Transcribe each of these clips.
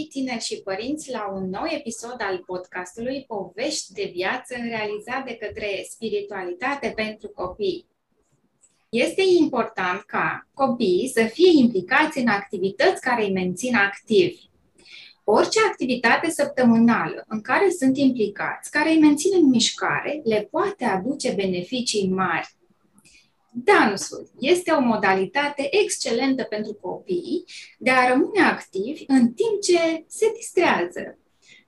dragi copii, tineri și părinți, la un nou episod al podcastului Povești de viață realizat de către Spiritualitate pentru Copii. Este important ca copiii să fie implicați în activități care îi mențin activi. Orice activitate săptămânală în care sunt implicați, care îi mențin în mișcare, le poate aduce beneficii mari. Dansul este o modalitate excelentă pentru copii de a rămâne activi în timp ce se distrează.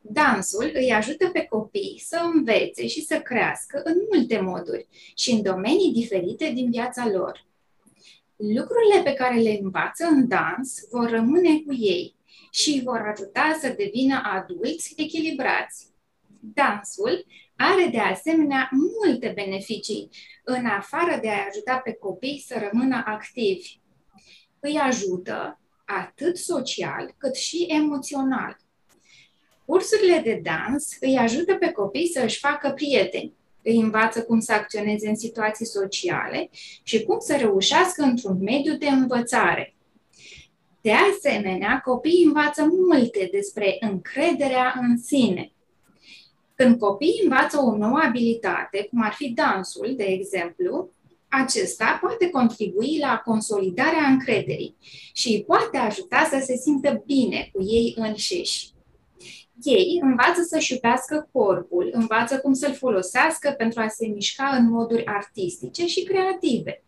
Dansul îi ajută pe copii să învețe și să crească în multe moduri și în domenii diferite din viața lor. Lucrurile pe care le învață în dans vor rămâne cu ei și vor ajuta să devină adulți echilibrați. Dansul are de asemenea multe beneficii, în afară de a ajuta pe copii să rămână activi. Îi ajută atât social cât și emoțional. Cursurile de dans îi ajută pe copii să își facă prieteni, îi învață cum să acționeze în situații sociale și cum să reușească într-un mediu de învățare. De asemenea, copiii învață multe despre încrederea în sine. Când copiii învață o nouă abilitate, cum ar fi dansul, de exemplu, acesta poate contribui la consolidarea încrederii și îi poate ajuta să se simtă bine cu ei înșiși. Ei învață să-și iubească corpul, învață cum să-l folosească pentru a se mișca în moduri artistice și creative.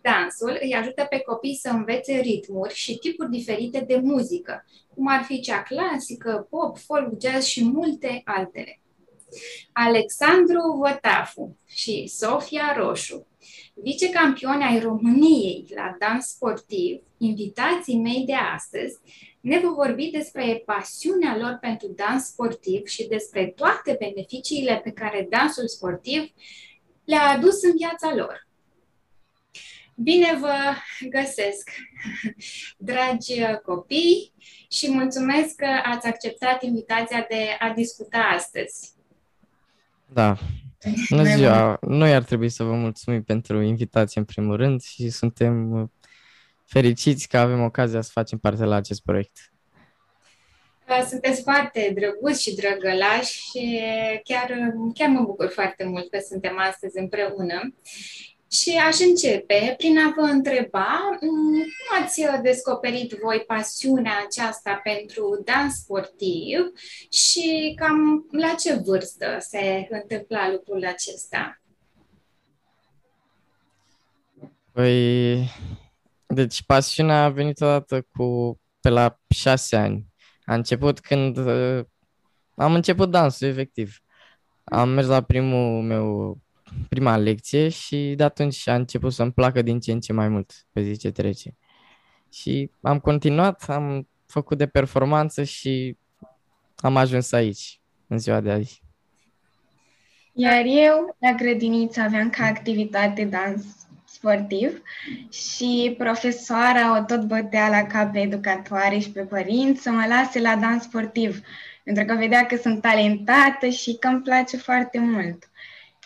Dansul îi ajută pe copii să învețe ritmuri și tipuri diferite de muzică, cum ar fi cea clasică, pop, folk, jazz și multe altele. Alexandru Vătafu și Sofia Roșu, vicecampioni ai României la dans sportiv, invitații mei de astăzi, ne vor vorbi despre pasiunea lor pentru dans sportiv și despre toate beneficiile pe care dansul sportiv le-a adus în viața lor. Bine vă găsesc, dragi copii, și mulțumesc că ați acceptat invitația de a discuta astăzi. Da. Bună ziua! Noi ar trebui să vă mulțumim pentru invitație în primul rând și suntem fericiți că avem ocazia să facem parte la acest proiect. Sunteți foarte drăguți și drăgălași și chiar, chiar mă bucur foarte mult că suntem astăzi împreună. Și aș începe prin a vă întreba mm, cum ați descoperit voi pasiunea aceasta pentru dans sportiv și cam la ce vârstă se întâmpla lucrul acesta? Păi, deci pasiunea a venit odată cu pe la șase ani. A început când uh, am început dansul, efectiv. Am mers la primul meu prima lecție și de atunci a început să-mi placă din ce în ce mai mult pe zi ce trece. Și am continuat, am făcut de performanță și am ajuns aici, în ziua de azi. Iar eu, la grădiniță, aveam ca activitate dans sportiv și profesoara o tot bătea la cap pe educatoare și pe părinți să mă lase la dans sportiv, pentru că vedea că sunt talentată și că îmi place foarte mult.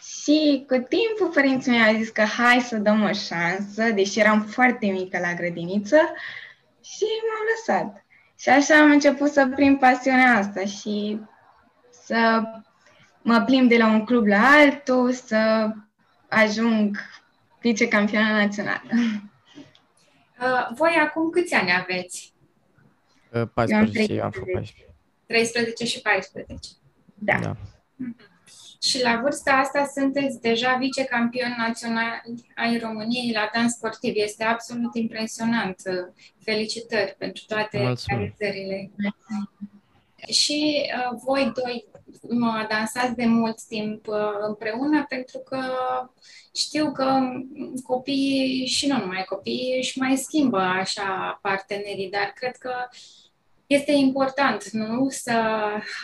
Și cu timpul părinții mei au zis că hai să dăm o șansă, deși eram foarte mică la grădiniță și m-am lăsat. Și așa am început să prind pasiunea asta și să mă plimb de la un club la altul, să ajung vicecampioană națională. Uh, voi acum câți ani aveți? 14 eu am, eu am făcut 14. 13 și 14. Da. da. Mm-hmm. Și la vârsta asta sunteți deja vicecampion național ai României la dans sportiv. Este absolut impresionant. Felicitări pentru toate realizările. Și uh, voi doi mă dansați de mult timp uh, împreună pentru că știu că copiii și nu numai copiii își mai schimbă așa partenerii, dar cred că uh, este important, nu? Să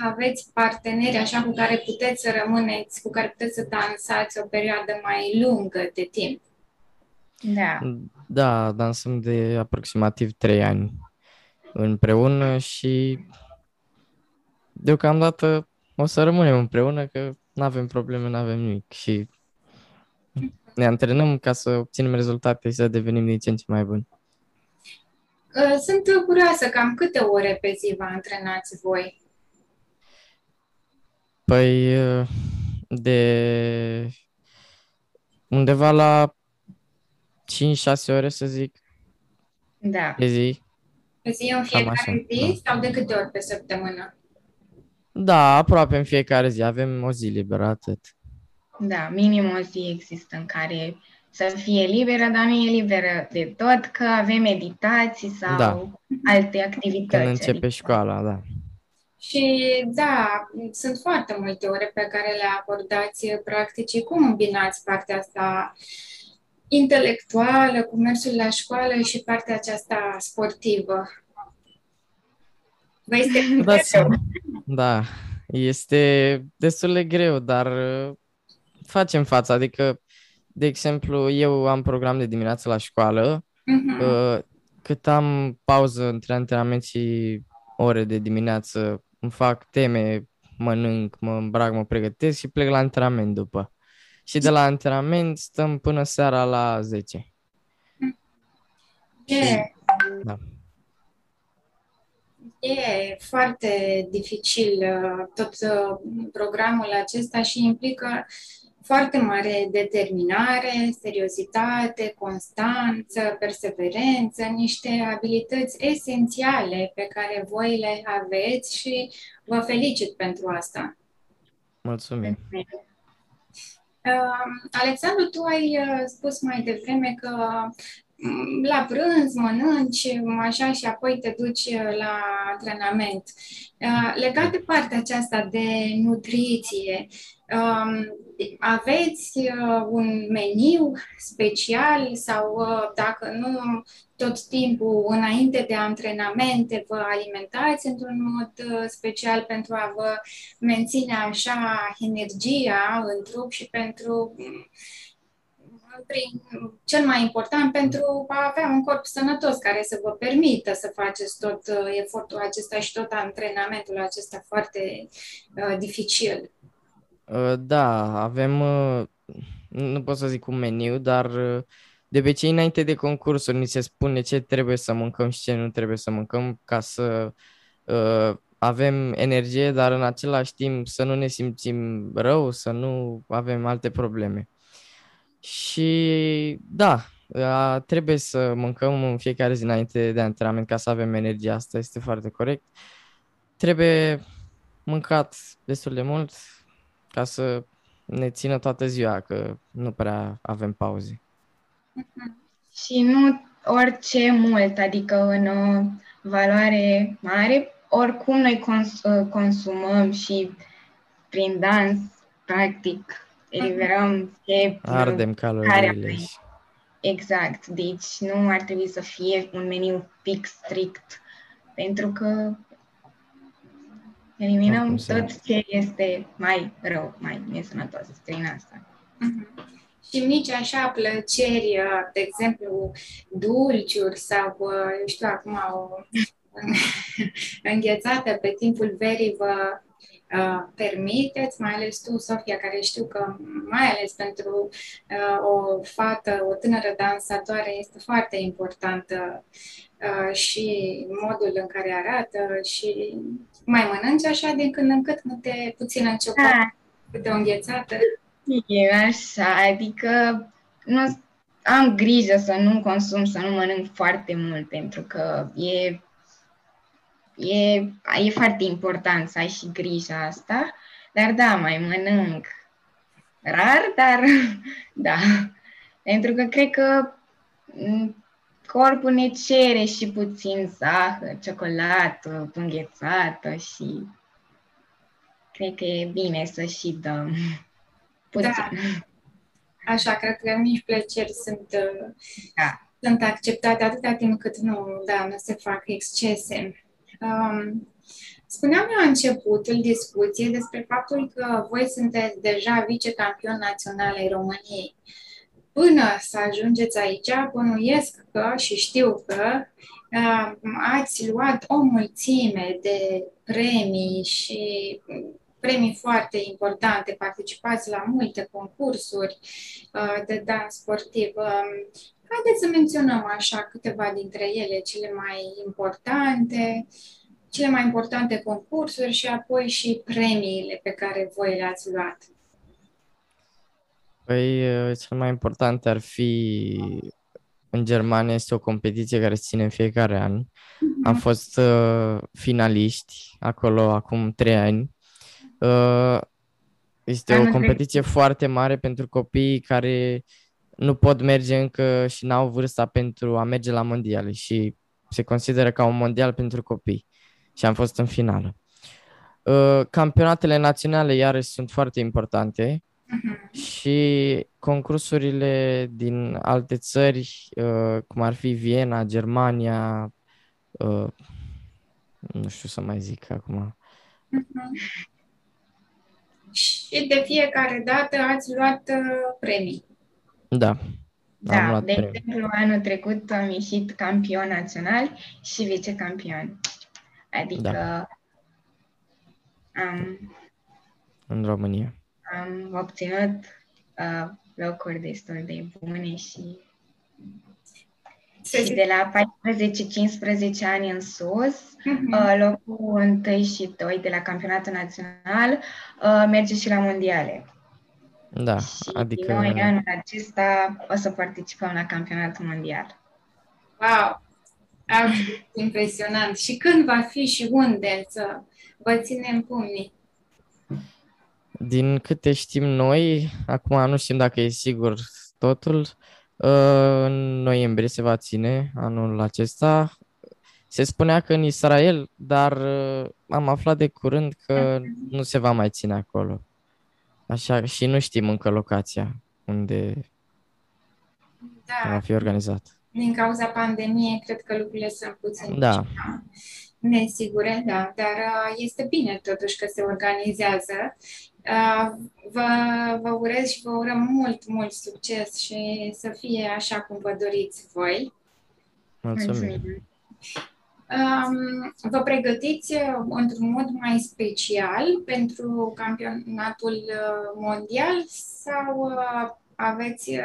aveți parteneri așa cu care puteți să rămâneți, cu care puteți să dansați o perioadă mai lungă de timp. Da. Da, dansăm de aproximativ 3 ani împreună și deocamdată o să rămânem împreună că nu avem probleme, nu avem nimic și ne antrenăm ca să obținem rezultate și să devenim din ce în ce mai buni. Uh, sunt curioasă, cam câte ore pe zi vă antrenați voi? Păi, uh, de undeva la 5-6 ore, să zic, Da. pe zi. Pe zi în așa, fiecare zi da. sau de câte ori pe săptămână? Da, aproape în fiecare zi. Avem o zi liberă, atât. Da, minim o zi există în care să fie liberă, dar nu e liberă de tot, că avem meditații sau Da. alte activități. Când începe adică- școala, da. Și da, sunt foarte multe ore pe care le acordați practicii. Cum îmbinați partea asta intelectuală cu mersul la școală și partea aceasta sportivă? Vă este Vă dați seama. Da, este destul de greu, dar uh, facem față. Adică, de exemplu, eu am program de dimineață la școală, Mhm. uh, cât am pauză între antrenament și ore de dimineață, îmi fac teme, mănânc, mă îmbrac, mă pregătesc și plec la antrenament după. Și de la antrenament stăm până seara la 10. E, Da. e foarte dificil uh, tot uh, programul acesta și implică foarte mare determinare, seriozitate, constanță, perseverență, niște abilități esențiale pe care voi le aveți și vă felicit pentru asta. Mulțumim. Uh, Alexandru, tu ai uh, spus mai devreme că mm, la prânz mănânci așa și apoi te duci uh, la antrenament. Uh, Legat de partea aceasta de nutriție, um, aveți uh, un meniu special sau uh, dacă nu tot timpul înainte de antrenamente vă alimentați într-un mod uh, special pentru a vă menține așa energia în trup și pentru prin, cel mai important pentru a avea un corp sănătos care să vă permită să faceți tot uh, efortul acesta și tot antrenamentul acesta foarte uh, dificil. Uh, Da, avem, uh, nu pot să zic un meniu, dar uh, de obicei înainte de concursuri ni se spune ce trebuie să mâncăm și ce nu trebuie să mâncăm ca să uh, avem energie, dar în același timp să nu ne simțim rău, să nu avem alte probleme. Și da, uh, trebuie să mâncăm în fiecare zi înainte de antrenament ca să avem energie, asta este foarte corect. Trebuie mâncat destul de mult ca să ne țină toată ziua, că nu prea avem pauze. Și nu orice mult, adică în o valoare mare, oricum noi cons- uh, consumăm și prin dans, practic, eliberăm ce Ardem caloriile vrei. și... Exact, deci nu ar trebui să fie un meniu fix, strict, pentru că eliminăm Oricum se- tot ce este mai rău, mai nesănătos prin asta. Mhm. Și mici așa plăceri, uh, de exemplu, dulciuri sau, uh, eu știu, acum o înghețată pe timpul verii vă uh, permiteți, mai ales tu, Sofia, care știu că mai ales pentru uh, o fată, o tânără dansatoare este foarte importantă uh, și modul în care arată și mai mănânci așa din când în cât câte puțină ciocolată, Da, câte o înghețată. e așa, adică nu, am grijă să nu consum, să nu mănânc foarte mult, pentru că e, e, e foarte important să ai și grija asta, dar da, mai mănânc rar, dar da, pentru că cred că m, corpul ne cere și puțin zahăr, ciocolată, înghețată și cred că e bine să și dăm puțin. Da. Așa, cred că mici plăceri sunt, uh, Da. sunt acceptate atâta timp cât nu, da, nu se fac excese. Um, spuneam la începutul discuției despre faptul că voi sunteți deja vicecampion național ai României. Până să ajungeți aici, bănuiesc că și știu că uh, ați luat o mulțime de premii și premii foarte importante, participați la multe concursuri uh, de dans sportiv. Um, Haideți să menționăm așa câteva dintre ele, cele mai importante, cele mai importante concursuri și apoi și premiile pe care voi le-ați luat. Păi, uh, cel mai important ar fi în Germania este o competiție care se ține în fiecare an. Mm-hmm. Am fost uh, finaliști acolo acum trei ani. Uh, este o competiție foarte mare pentru copiii care nu pot merge încă și n-au vârsta pentru a merge la mondiale și se consideră ca un mondial pentru copii. Și am fost în finală. Uh, campionatele naționale iarăși sunt foarte importante uh-huh. și concursurile din alte țări, uh, cum ar fi Viena, Germania, uh, nu știu să mai zic acum. Uh-huh. Și de fiecare dată ați luat uh, premii. Da. Da, am luat de premii. exemplu, anul trecut am ieșit campion național și vicecampion. Adică da. am... În România. Am obținut uh, locuri destul de bune și și de la 14-15 ani în sus, uh-huh. locul 1 și 2 de la campionatul național uh, merge și la mondiale. Da, și adică... noi anul acesta o să participăm la campionatul mondial. Wow! Absolut impresionant. Și când va fi și unde să vă ținem pumnii? Din câte știm noi, acum nu știm dacă e sigur totul, uh, în noiembrie se va ține anul acesta. Se spunea că în Israel, dar uh, am aflat de curând că nu se va mai ține acolo. Așa și nu știm încă locația unde da. va fi organizat. Din cauza pandemiei, cred că lucrurile sunt puțin da. nesigure, da, dar uh, este bine totuși că se organizează. Uh, vă, vă urez și vă urăm mult, mult succes și să fie așa cum vă doriți voi. Mulțumim! Um, vă pregătiți uh, într-un mod mai special pentru campionatul uh, mondial sau uh, aveți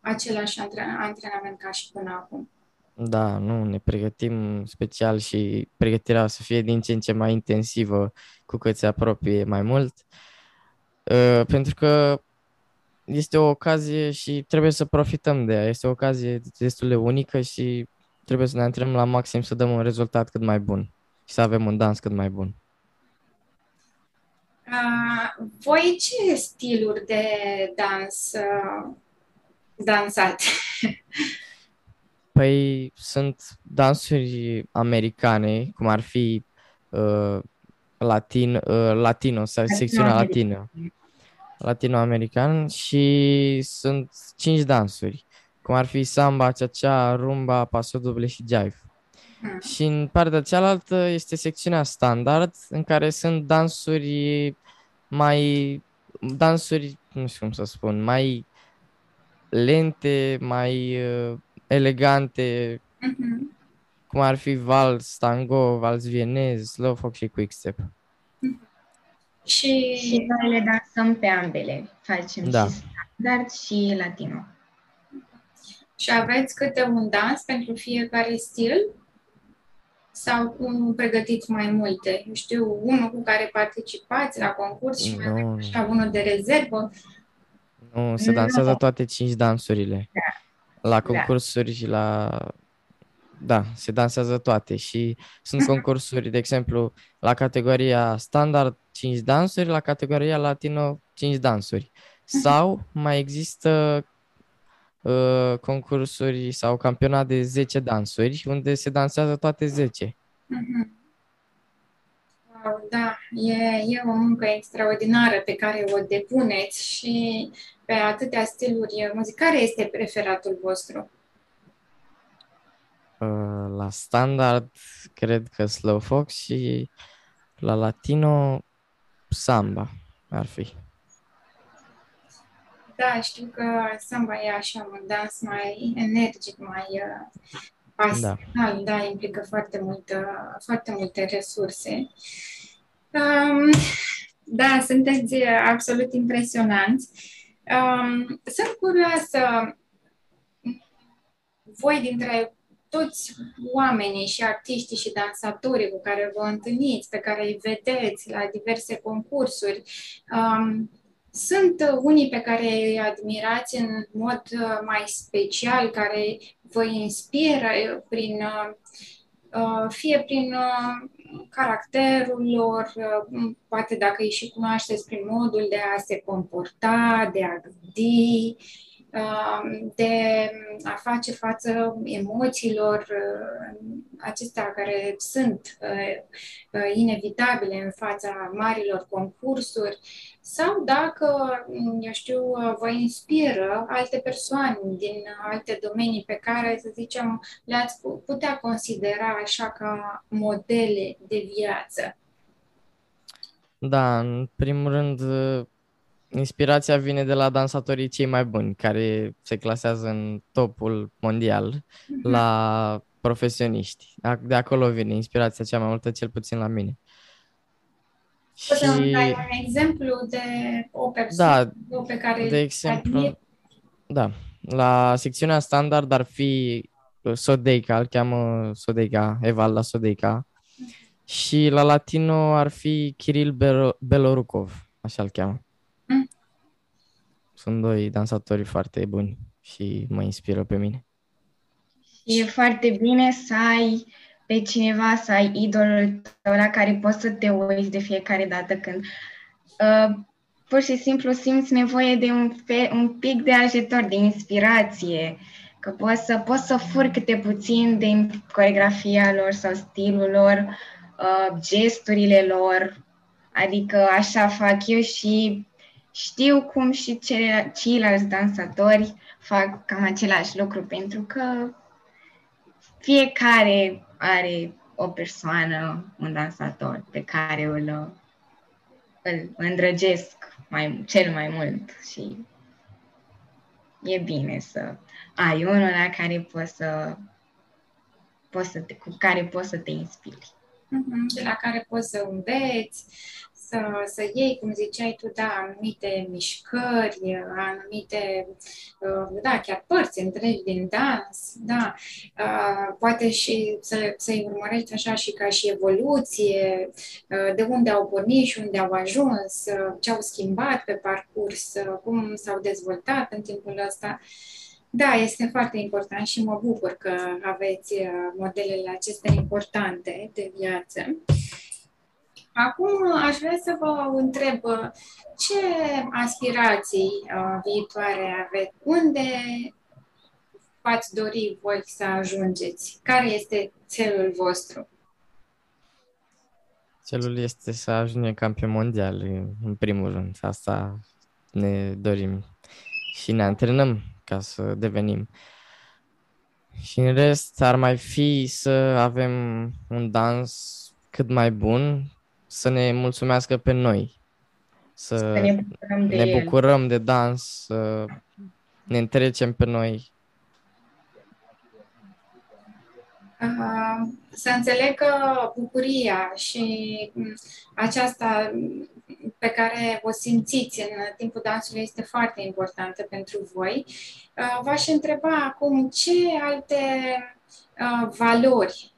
același antrenament ca și până acum? Da, nu, ne pregătim special și pregătirea o să fie din ce în ce mai intensivă cu cât se apropie mai mult. pentru că este o ocazie și trebuie să profităm de ea. Este o ocazie destul de unică și trebuie să ne antrenăm la maxim să dăm un rezultat cât mai bun și să avem un dans cât mai bun. Uh, voi ce stiluri de dans uh, dansați? Păi sunt dansuri americane, cum ar fi uh, latin, uh, latino, sau secțiunea latină, latino-american și sunt cinci dansuri cum ar fi samba, cha-cha, rumba, paso duble și jive. Hmm. Și în partea cealaltă este secțiunea standard, în care sunt dansuri mai... dansuri, nu știu cum să spun, mai lente, mai uh, elegante, uh-huh. cum ar fi vals, tango, vals vienez, slow folk și quickstep. Și... și noi le dansăm pe ambele. Facem da. și standard și latino. Și aveți câte un dans pentru fiecare stil? Sau cum pregătiți mai multe? Eu știu, unul cu care participați la concurs și mai no. așa unul de rezervă? Nu, se dansează no. toate cinci dansurile. Da. La concursuri da. și la... Da, se dansează toate și sunt concursuri, de exemplu, la categoria standard 5 dansuri, la categoria latino 5 dansuri. Sau mai există uh, concursuri sau campionat de 10 dansuri, unde se dansează toate 10. Mm-hmm. Wow, da, e, e o muncă extraordinară pe care o depuneți și pe atâtea stiluri muzicale. este preferatul vostru? Uh, la standard, cred că slow fox și la latino, samba ar fi. Da, știu că samba e așa un dans mai energic, mai uh, pasional, da. da, implică foarte, multă, foarte multe resurse. Um, da, sunteți absolut impresionanți. Um, sunt curioasă, voi dintre toți oamenii și artiștii și dansatorii cu care vă întâlniți, pe care îi vedeți la diverse concursuri, um, sunt unii pe care îi admirați în mod uh, mai special, care vă inspiră prin, uh, uh, fie prin caracterul lor, poate dacă îi și cunoașteți prin modul de a se comporta, de a gândi, Um, de a face față emoțiilor uh, acestea care sunt uh, uh, inevitabile în fața marilor concursuri sau dacă, eu știu, vă inspiră alte persoane din alte domenii pe care, să zicem, le-ați putea considera așa ca modele de viață. Da, în primul rând Inspirația vine de la dansatorii cei mai buni, care se clasează în topul mondial, mm-hmm. la profesioniști. De acolo vine inspirația cea mai multă, cel puțin la mine. Poți și... să dai un exemplu de o persoană da, pe care de exemplu, admir? Da, la secțiunea standard ar fi Sodeica, îl cheamă Sodeica, Evalda Sodeica, și la latino ar fi Kiril Belorucov, așa îl cheamă. Sunt doi dansatori foarte buni și mă inspiră pe mine. E foarte bine să ai pe cineva, să ai idolul tău la care poți să te uiți de fiecare dată când uh, pur și simplu simți nevoie de un, fe, un pic de ajutor, de inspirație, că poți să, poți să furi câte puțin din coregrafia lor sau stilul lor, uh, gesturile lor, adică așa fac eu și știu cum și cele, ceilalți dansatori fac cam același lucru, pentru că fiecare are o persoană, un dansator pe care îl, îl îndrăgesc mai, cel mai mult și e bine să ai unul la care poți să, poți să te, cu care poți să te inspiri. Mm-hmm, de la care poți să înveți, să, să iei, cum ziceai tu, da, anumite mișcări, anumite, uh, da, chiar părți întregi din dans, da, uh, poate și să, să-i urmărești așa și ca și evoluție, uh, de unde au pornit și unde au ajuns, ce au schimbat pe parcurs, cum s-au dezvoltat în timpul ăsta. Da, este foarte important și mă bucur că aveți modelele acestea importante de viață. Acum aș vrea să vă întreb ce aspirații uh, viitoare aveți? Unde v-ați dori voi să ajungeți? Care este țelul vostru? Celul este să ajungem campion mondial, în primul rând. Asta ne dorim și ne antrenăm ca să devenim. Și în rest ar mai fi să avem un dans cât mai bun, să ne mulțumească pe noi, să, să ne bucurăm de, ne bucurăm de dans, să ne întrecem pe noi. Uh, să înțeleg că bucuria și aceasta pe care o simțiți în timpul dansului este foarte importantă pentru voi. Uh, v-aș întreba acum ce alte uh, valori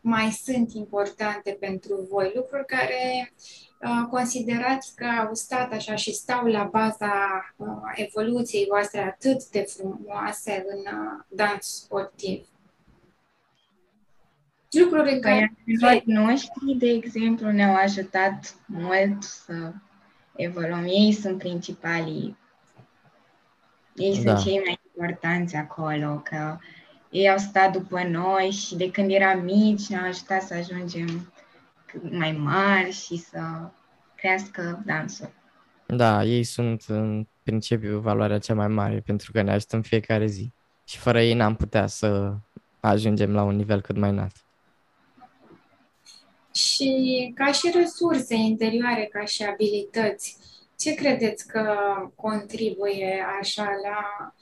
mai sunt importante pentru voi, lucruri care uh, considerați că au stat așa și stau la baza uh, evoluției voastre atât de frumoase în uh, dans sportiv? Lucruri în care... noștri, de exemplu, ne-au ajutat mult să evoluăm. Ei sunt principalii. Ei da. sunt cei mai importanți acolo, că uh, ei au stat după noi și de când eram mici ne-au ajutat să ajungem mai mari și să crească dansul. Da, ei sunt în principiu valoarea cea mai mare pentru că ne ajută în fiecare zi. Și fără ei n-am putea să ajungem la un nivel cât mai înalt. Și ca și resurse interioare, ca și abilități, ce credeți că contribuie așa la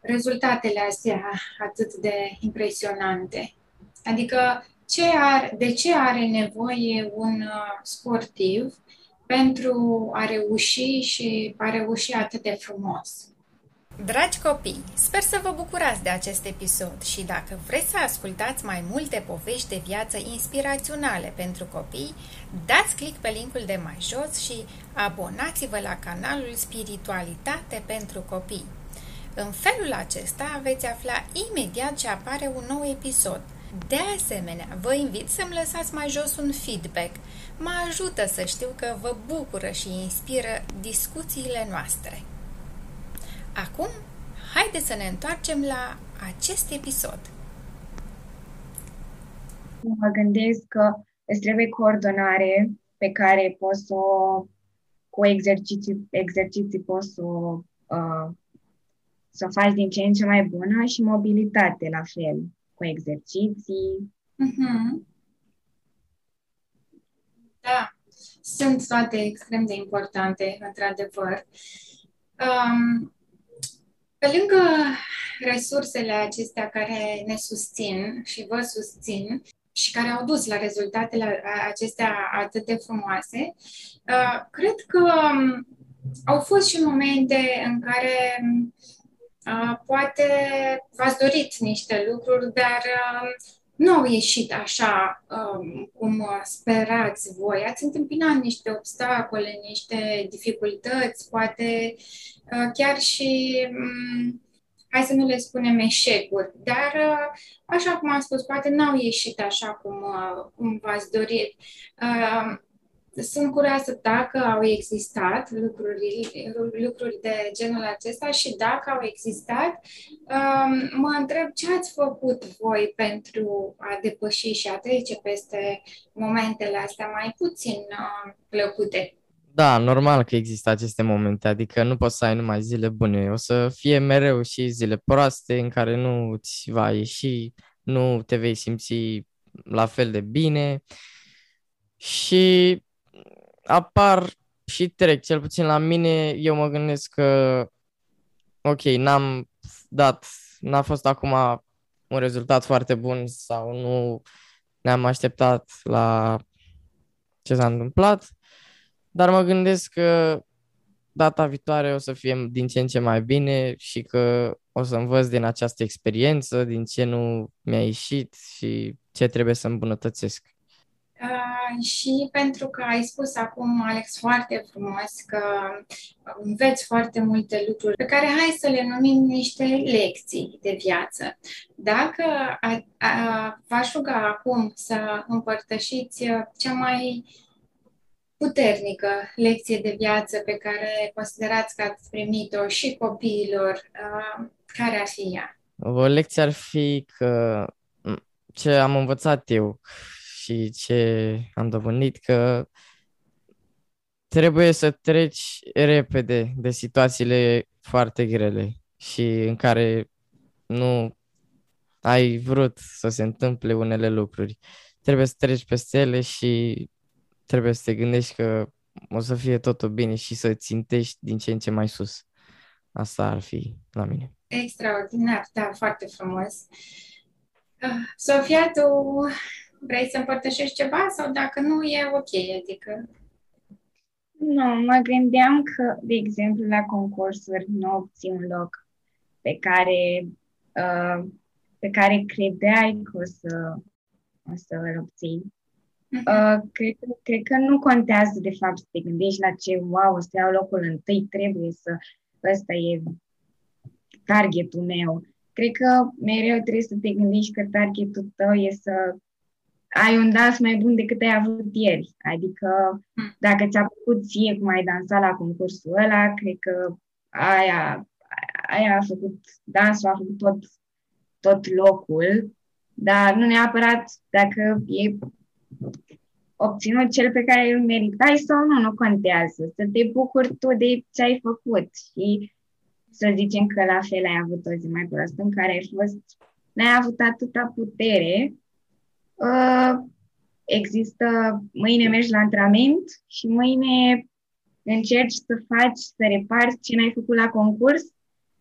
rezultatele astea atât de impresionante? Adică ce ar, de ce are nevoie un uh, sportiv pentru a reuși și a reuși atât de frumos? Dragi copii, sper să vă bucurați de acest episod și dacă vreți să ascultați mai multe povești de viață inspiraționale pentru copii, dați click pe linkul de mai jos și abonați-vă la canalul Spiritualitate pentru copii. În felul acesta veți afla imediat ce apare un nou episod. De asemenea, vă invit să-mi lăsați mai jos un feedback. Mă ajută să știu că vă bucură și inspiră discuțiile noastre. Acum, haideți să ne întoarcem la acest episod. Mă gândesc că îți trebuie coordonare pe care poți să o, cu exerciții, exerciții poți să o, uh, să o faci din ce în ce mai bună și mobilitate la fel, cu exerciții. Mm-hmm. Da, sunt toate extrem de importante, într-adevăr. Um, pe lângă resursele acestea care ne susțin și vă susțin și care au dus la rezultatele acestea atât de frumoase, uh, cred că um, au fost și momente în care uh, poate v-ați dorit niște lucruri, dar um, nu au ieșit așa um, cum sperați voi. Ați întâmpinat niște obstacole, niște dificultăți, poate uh, chiar și, um, hai să nu le spunem eșecuri, dar, uh, așa cum am spus, poate n-au ieșit așa cum, uh, cum v-ați dorit. Uh, sunt curioasă dacă au existat lucruri, lucruri de genul acesta și dacă au existat, um, mă întreb ce ați făcut voi pentru a depăși și a trece peste momentele astea mai puțin uh, plăcute. Da, normal că există aceste momente, adică nu poți să ai numai zile bune, o să fie mereu și zile proaste în care nu ți va ieși, nu te vei simți la fel de bine și apar și trec, cel puțin la mine, eu mă gândesc că, ok, n-am dat, n-a fost acum un rezultat foarte bun sau nu ne-am așteptat la ce s-a întâmplat, dar mă gândesc că data viitoare o să fie din ce în ce mai bine și că o să învăț din această experiență, din ce nu mi-a ieșit și ce trebuie să îmbunătățesc. Uh, și pentru că ai spus acum, Alex, foarte frumos că înveți foarte multe lucruri pe care hai să le numim niște lecții de viață. Dacă a, a, v-aș ruga acum să împărtășiți cea mai puternică lecție de viață pe care considerați că ați primit-o și copiilor, uh, care ar fi ea? O lecție ar fi că ce am învățat eu și ce am dobândit că trebuie să treci repede de situațiile foarte grele și în care nu ai vrut să se întâmple unele lucruri. Trebuie să treci peste ele și trebuie să te gândești că o să fie totul bine și să țintești din ce în ce mai sus. Asta ar fi la mine. Extraordinar, da, foarte frumos. Ah, Sofia, tu Vrei să împărtășești ceva sau dacă nu e ok, adică... Nu, mă gândeam că, de exemplu, la concursuri nu obții un loc pe care, uh, pe care credeai că o să, o să îl obții. Mhm. Uh, cred, cred că nu contează, de fapt, să te gândești la ce, wow, o să iau locul întâi, trebuie să, ăsta e targetul meu. Cred că mereu trebuie să te gândești că targetul tău e să ai un dans mai bun decât ai avut ieri. Adică hmm. dacă ți-a plăcut ție cum ai dansat la concursul ăla, cred că aia, aia a făcut, dansul a făcut tot, tot locul, dar nu neapărat dacă e obținut cel pe care îl meritai sau nu, nu contează. Să te bucuri tu de ce ai făcut și să zicem că la fel ai avut o zi mai proastă în care ai fost, n-ai avut atâta putere Uh, există, mâine mergi la antrenament și mâine încerci să faci, să reparți ce n-ai făcut la concurs,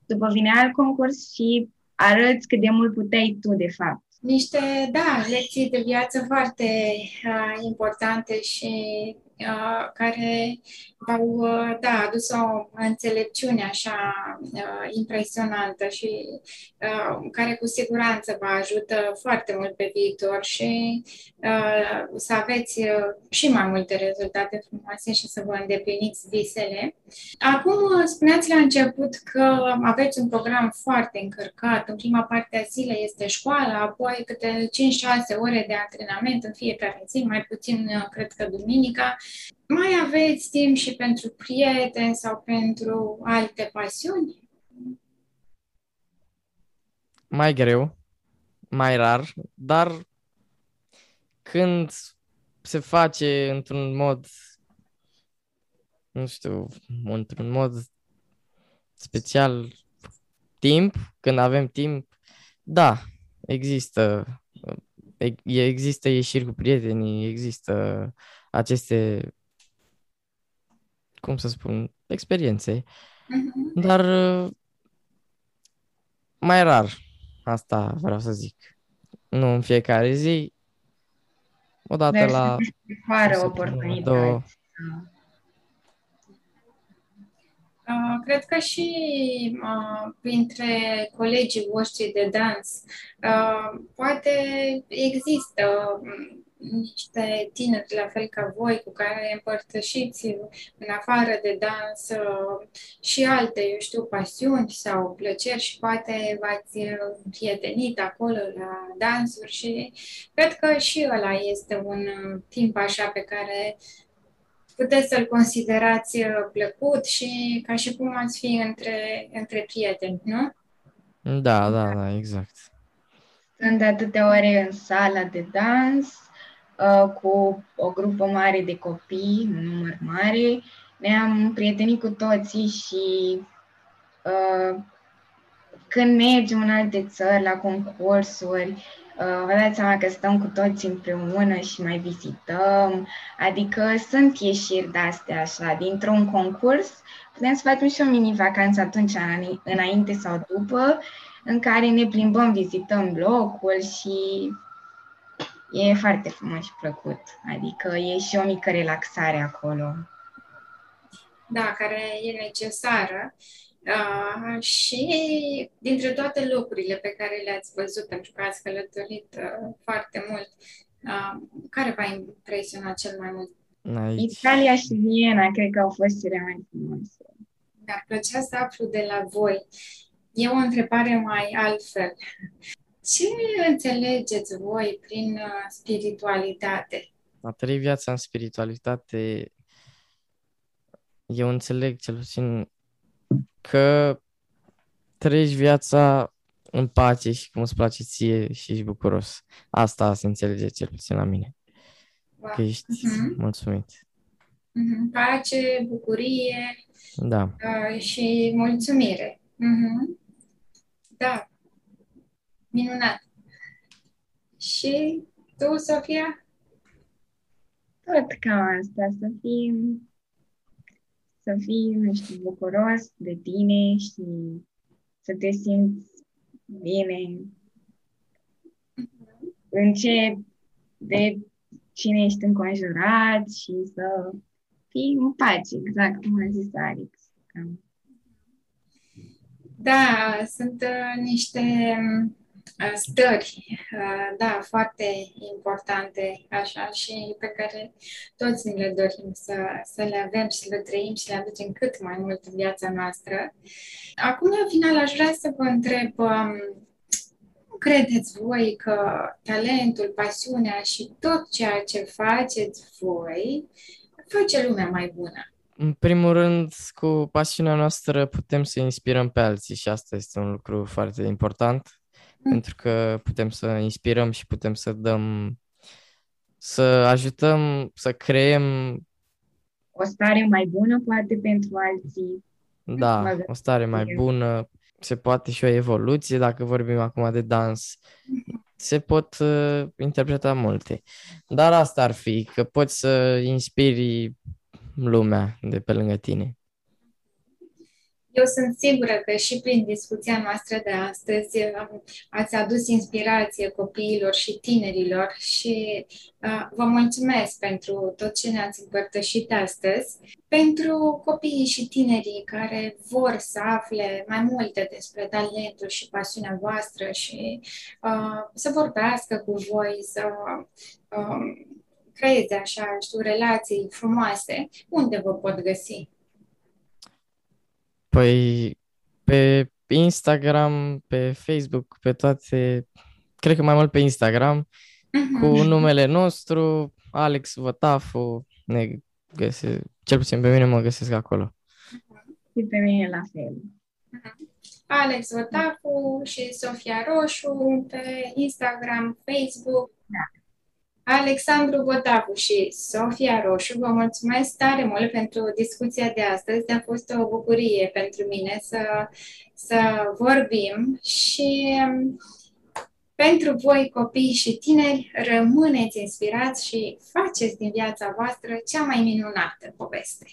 după vine alt concurs și arăți cât de mult puteai tu, de fapt. Niște, da, lecții de viață foarte uh, importante și uh, care v-au uh, da, adus o înțelepciune așa uh, impresionantă și uh, care cu siguranță vă ajută foarte mult pe viitor și uh, să aveți uh, și mai multe rezultate frumoase și să vă îndepliniți visele. Acum, uh, spuneați la început că aveți un program foarte încărcat. În prima parte a zilei este școala, apoi câte 5-6 ore de antrenament în fiecare zi, mai puțin, uh, cred că duminica. Mai aveți timp și pentru prieteni sau pentru alte pasiuni? Mai greu, mai rar, dar când se face într-un mod, nu știu, într-un mod special timp, când avem timp, da, există, există ieșiri cu prietenii, există aceste, cum să spun, experiențe, Mhm. dar mai rar, asta vreau să zic. Nu în fiecare zi, odată Deci la fără o săptămână, oportunități. două. Uh, cred că și uh, printre colegii voștri de dans uh, poate există um, niște tineri la fel ca voi cu care împărtășiți în afară de dans uh, și alte, eu știu, pasiuni sau plăceri și poate v-ați uh, prietenit acolo la dansuri și cred că și ăla este un uh, timp așa pe care puteți să-l considerați uh, plăcut și ca și cum ați fi între, între prieteni, nu? Da, da, da, exact. Sunt de atâtea ore în sala de dans uh, cu o grupă mare de copii, un număr mare. Ne-am prietenit cu toții și uh, când mergem în alte țări la concursuri, uh, vă dați seama că stăm cu toții împreună și mai vizităm. Adică sunt ieșiri de-astea așa, dintr-un concurs. Putem să facem și o mini-vacanță atunci, îna- înainte sau după, în care ne plimbăm, vizităm locul și e foarte frumos și plăcut. Adică e și o mică relaxare acolo. Da, care e necesară. Uh, și dintre toate locurile pe care le-ați văzut, pentru că ați călătorit uh, foarte mult, uh, care v-a impresionat cel mai mult? Aici. Italia și Viena cred că au fost cele mai frumoase. Mi-ar plăcea să aflu de la voi. E o întrebare mai altfel. Ce înțelegeți voi prin uh, spiritualitate? A trăi viața în spiritualitate, eu înțeleg cel puțin că trăiești viața în pace și cum îți place ție și ești bucuros. Asta se înțelege cel puțin la mine, Wow. că ești Mhm. mulțumit. Mhm. Pace, bucurie Da. uh, și mulțumire. Mhm. Da. Minunat. Și tu, Sofia? Tot cam asta, să fii, să fii, nu știu, bucuros de tine și să te simți bine în ce, de cine ești înconjurat și să fii în pace, exact cum a zis Alex. Cam. Da, sunt uh, niște uh, stări, uh, da, foarte importante, așa, și pe care toți ne le dorim să, să le avem și să le trăim și le aducem cât mai mult în viața noastră. Acum, la final, aș vrea să vă întreb, um, nu credeți voi că talentul, pasiunea și tot ceea ce faceți voi face lumea mai bună? În primul rând, cu pasiunea noastră putem să inspirăm pe alții și asta este un lucru foarte important, Mm. Pentru că putem să inspirăm și putem să dăm, să ajutăm, să creăm, O stare mai bună, poate, pentru alții. da, Mai o stare mai bine. bună, se poate și o evoluție, dacă vorbim acum de dans, se pot uh, interpreta multe. Dar asta ar fi, că poți să inspiri lumea de pe lângă tine. Eu sunt sigură că și prin discuția noastră de astăzi ați adus inspirație copiilor și tinerilor și uh, vă mulțumesc pentru tot ce ne-ați împărtășit astăzi. Pentru copiii și tinerii care vor să afle mai multe despre talentul și pasiunea voastră și uh, să vorbească cu voi, să uh, creeze așa, știu, relații frumoase, unde vă pot găsi? Păi pe Instagram, pe Facebook, pe toate, cred că mai mult pe Instagram, uh-huh. cu numele nostru, Alex Vătafu, ne găse, cel puțin pe mine mă găsesc acolo. Și pe mine la fel. Alex Vătafu și Sofia Roșu pe Instagram, Facebook. Da. Alexandru Botavu și Sofia Roșu, vă mulțumesc tare mult pentru discuția de astăzi. A fost o bucurie pentru mine să, să vorbim și um, pentru voi, copii și tineri, rămâneți inspirați și faceți din viața voastră cea mai minunată poveste.